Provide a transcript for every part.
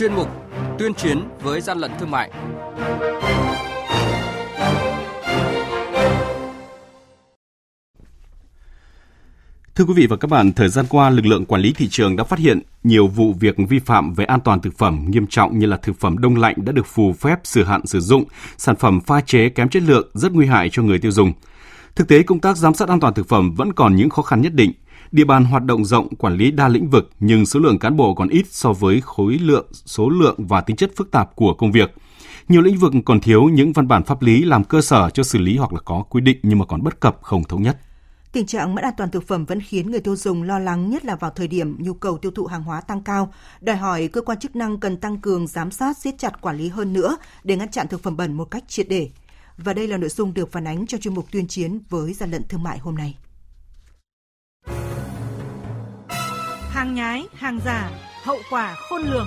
chuyên mục Tuyên chiến với gian lận thương mại. Thưa quý vị và các bạn, thời gian qua, lực lượng quản lý thị trường đã phát hiện nhiều vụ việc vi phạm về an toàn thực phẩm nghiêm trọng như là thực phẩm đông lạnh đã được phù phép sử hạn sử dụng, sản phẩm pha chế kém chất lượng rất nguy hại cho người tiêu dùng. Thực tế, công tác giám sát an toàn thực phẩm vẫn còn những khó khăn nhất định. Địa bàn hoạt động rộng, quản lý đa lĩnh vực nhưng số lượng cán bộ còn ít so với khối lượng, số lượng và tính chất phức tạp của công việc. Nhiều lĩnh vực còn thiếu những văn bản pháp lý làm cơ sở cho xử lý hoặc là có quy định nhưng mà còn bất cập không thống nhất. Tình trạng mất an toàn thực phẩm vẫn khiến người tiêu dùng lo lắng nhất là vào thời điểm nhu cầu tiêu thụ hàng hóa tăng cao, đòi hỏi cơ quan chức năng cần tăng cường giám sát siết chặt quản lý hơn nữa để ngăn chặn thực phẩm bẩn một cách triệt để. Và đây là nội dung được phản ánh trong chuyên mục tuyên chiến với gian lận thương mại hôm nay. Hàng nhái, hàng giả, hậu quả khôn lường.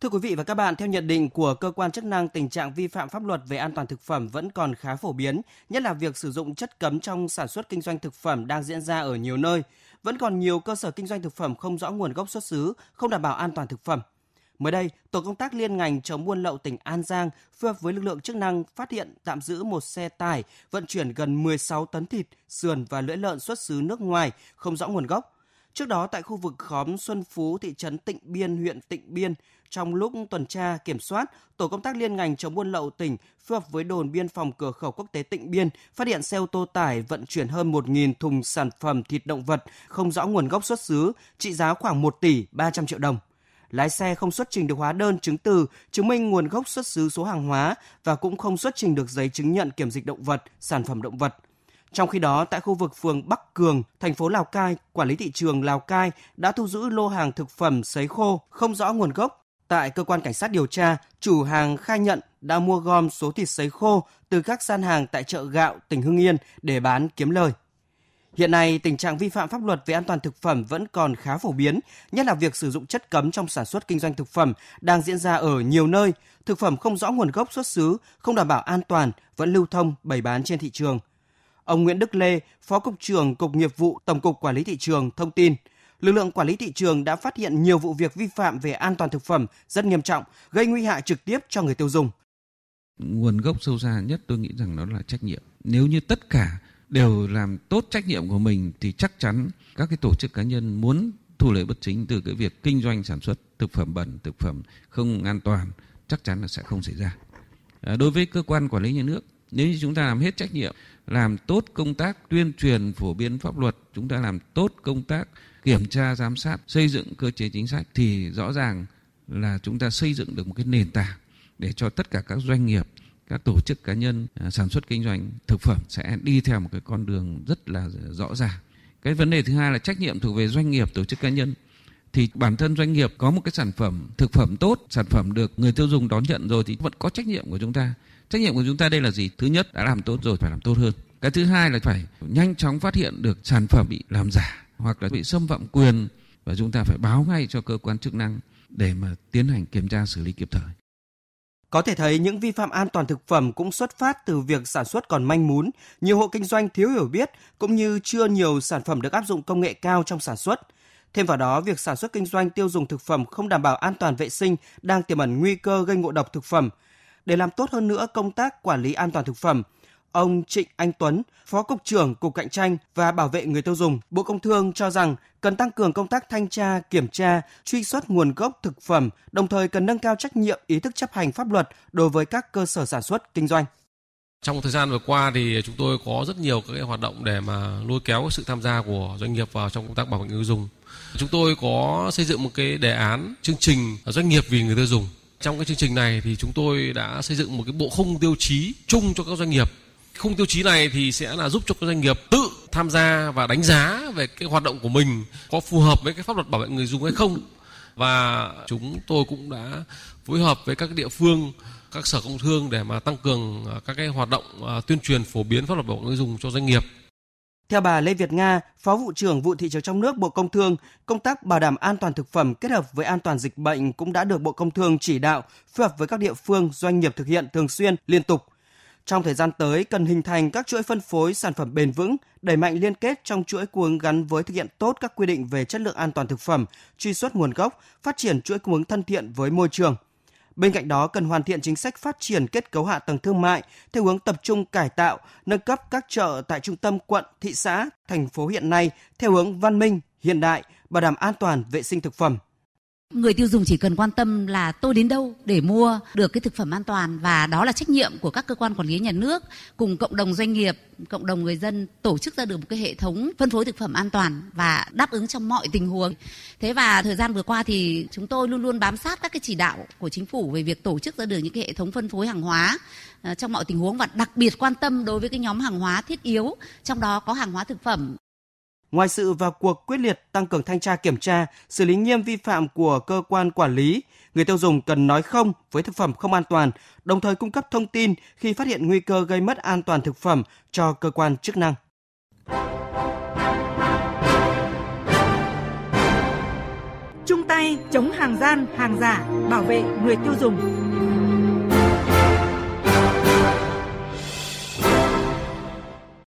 Thưa quý vị và các bạn, theo nhận định của cơ quan chức năng, tình trạng vi phạm pháp luật về an toàn thực phẩm vẫn còn khá phổ biến, nhất là việc sử dụng chất cấm trong sản xuất kinh doanh thực phẩm đang diễn ra ở nhiều nơi. Vẫn còn nhiều cơ sở kinh doanh thực phẩm không rõ nguồn gốc xuất xứ, không đảm bảo an toàn thực phẩm. Mới đây, tổ công tác liên ngành chống buôn lậu tỉnh An Giang phối hợp với lực lượng chức năng phát hiện tạm giữ một xe tải vận chuyển gần 16 tấn thịt, sườn và lưỡi lợn xuất xứ nước ngoài không rõ nguồn gốc. Trước đó tại khu vực khóm Xuân Phú, thị trấn Tịnh Biên, huyện Tịnh Biên, trong lúc tuần tra kiểm soát, tổ công tác liên ngành chống buôn lậu tỉnh phối hợp với đồn biên phòng cửa khẩu quốc tế Tịnh Biên phát hiện xe ô tô tải vận chuyển hơn 1.000 thùng sản phẩm thịt động vật không rõ nguồn gốc xuất xứ, trị giá khoảng 1 tỷ 300 triệu đồng. Lái xe không xuất trình được hóa đơn chứng từ chứng minh nguồn gốc xuất xứ số hàng hóa và cũng không xuất trình được giấy chứng nhận kiểm dịch động vật, sản phẩm động vật. Trong khi đó, tại khu vực phường Bắc Cường, thành phố Lào Cai, quản lý thị trường Lào Cai đã thu giữ lô hàng thực phẩm sấy khô không rõ nguồn gốc. Tại cơ quan cảnh sát điều tra, chủ hàng khai nhận đã mua gom số thịt sấy khô từ các gian hàng tại chợ gạo tỉnh Hưng Yên để bán kiếm lời. Hiện nay, tình trạng vi phạm pháp luật về an toàn thực phẩm vẫn còn khá phổ biến, nhất là việc sử dụng chất cấm trong sản xuất kinh doanh thực phẩm đang diễn ra ở nhiều nơi. Thực phẩm không rõ nguồn gốc xuất xứ, không đảm bảo an toàn vẫn lưu thông bày bán trên thị trường. Ông Nguyễn Đức Lê, Phó Cục trưởng Cục Nghiệp vụ Tổng cục Quản lý Thị trường thông tin, lực lượng quản lý thị trường đã phát hiện nhiều vụ việc vi phạm về an toàn thực phẩm rất nghiêm trọng, gây nguy hại trực tiếp cho người tiêu dùng. Nguồn gốc sâu xa nhất tôi nghĩ rằng đó là trách nhiệm. Nếu như tất cả đều làm tốt trách nhiệm của mình thì chắc chắn các cái tổ chức cá nhân muốn thu lợi bất chính từ cái việc kinh doanh sản xuất thực phẩm bẩn, thực phẩm không an toàn chắc chắn là sẽ không xảy ra. À, đối với cơ quan quản lý nhà nước, nếu như chúng ta làm hết trách nhiệm, làm tốt công tác tuyên truyền phổ biến pháp luật, chúng ta làm tốt công tác kiểm tra giám sát, xây dựng cơ chế chính sách thì rõ ràng là chúng ta xây dựng được một cái nền tảng để cho tất cả các doanh nghiệp các tổ chức cá nhân à, sản xuất kinh doanh thực phẩm sẽ đi theo một cái con đường rất là rõ ràng. Cái vấn đề thứ hai là trách nhiệm thuộc về doanh nghiệp, tổ chức cá nhân. Thì bản thân doanh nghiệp có một cái sản phẩm thực phẩm tốt, sản phẩm được người tiêu dùng đón nhận rồi thì vẫn có trách nhiệm của chúng ta. Trách nhiệm của chúng ta đây là gì? Thứ nhất đã làm tốt rồi phải làm tốt hơn. Cái thứ hai là phải nhanh chóng phát hiện được sản phẩm bị làm giả hoặc là bị xâm phạm quyền và chúng ta phải báo ngay cho cơ quan chức năng để mà tiến hành kiểm tra xử lý kịp thời. Có thể thấy những vi phạm an toàn thực phẩm cũng xuất phát từ việc sản xuất còn manh mún, nhiều hộ kinh doanh thiếu hiểu biết cũng như chưa nhiều sản phẩm được áp dụng công nghệ cao trong sản xuất. Thêm vào đó, việc sản xuất kinh doanh tiêu dùng thực phẩm không đảm bảo an toàn vệ sinh đang tiềm ẩn nguy cơ gây ngộ độc thực phẩm. Để làm tốt hơn nữa công tác quản lý an toàn thực phẩm, Ông Trịnh Anh Tuấn, Phó Cục trưởng Cục Cạnh tranh và Bảo vệ người tiêu dùng, Bộ Công Thương cho rằng cần tăng cường công tác thanh tra, kiểm tra, truy xuất nguồn gốc thực phẩm, đồng thời cần nâng cao trách nhiệm ý thức chấp hành pháp luật đối với các cơ sở sản xuất, kinh doanh. Trong thời gian vừa qua thì chúng tôi có rất nhiều các cái hoạt động để mà lôi kéo sự tham gia của doanh nghiệp vào trong công tác bảo vệ người tiêu dùng. Chúng tôi có xây dựng một cái đề án chương trình doanh nghiệp vì người tiêu dùng. Trong cái chương trình này thì chúng tôi đã xây dựng một cái bộ khung tiêu chí chung cho các doanh nghiệp khung tiêu chí này thì sẽ là giúp cho các doanh nghiệp tự tham gia và đánh giá về cái hoạt động của mình có phù hợp với cái pháp luật bảo vệ người dùng hay không. Và chúng tôi cũng đã phối hợp với các địa phương các sở công thương để mà tăng cường à, các cái hoạt động à, tuyên truyền phổ biến pháp luật bảo vệ người dùng cho doanh nghiệp. Theo bà Lê Việt Nga, Phó vụ trưởng vụ thị trường trong nước Bộ Công Thương, công tác bảo đảm an toàn thực phẩm kết hợp với an toàn dịch bệnh cũng đã được Bộ Công Thương chỉ đạo phối hợp với các địa phương, doanh nghiệp thực hiện thường xuyên, liên tục trong thời gian tới, cần hình thành các chuỗi phân phối sản phẩm bền vững, đẩy mạnh liên kết trong chuỗi cung ứng gắn với thực hiện tốt các quy định về chất lượng an toàn thực phẩm, truy xuất nguồn gốc, phát triển chuỗi cung ứng thân thiện với môi trường. Bên cạnh đó, cần hoàn thiện chính sách phát triển kết cấu hạ tầng thương mại theo hướng tập trung cải tạo, nâng cấp các chợ tại trung tâm quận, thị xã, thành phố hiện nay theo hướng văn minh, hiện đại, bảo đảm an toàn vệ sinh thực phẩm. Người tiêu dùng chỉ cần quan tâm là tôi đến đâu để mua được cái thực phẩm an toàn và đó là trách nhiệm của các cơ quan quản lý nhà nước cùng cộng đồng doanh nghiệp, cộng đồng người dân tổ chức ra được một cái hệ thống phân phối thực phẩm an toàn và đáp ứng trong mọi tình huống. Thế và thời gian vừa qua thì chúng tôi luôn luôn bám sát các cái chỉ đạo của chính phủ về việc tổ chức ra được những cái hệ thống phân phối hàng hóa ờ, trong mọi tình huống và đặc biệt quan tâm đối với cái nhóm hàng hóa thiết yếu, trong đó có hàng hóa thực phẩm Ngoài sự vào cuộc quyết liệt tăng cường thanh tra kiểm tra, xử lý nghiêm vi phạm của cơ quan quản lý, người tiêu dùng cần nói không với thực phẩm không an toàn, đồng thời cung cấp thông tin khi phát hiện nguy cơ gây mất an toàn thực phẩm cho cơ quan chức năng. Chung tay chống hàng gian, hàng giả, bảo vệ người tiêu dùng.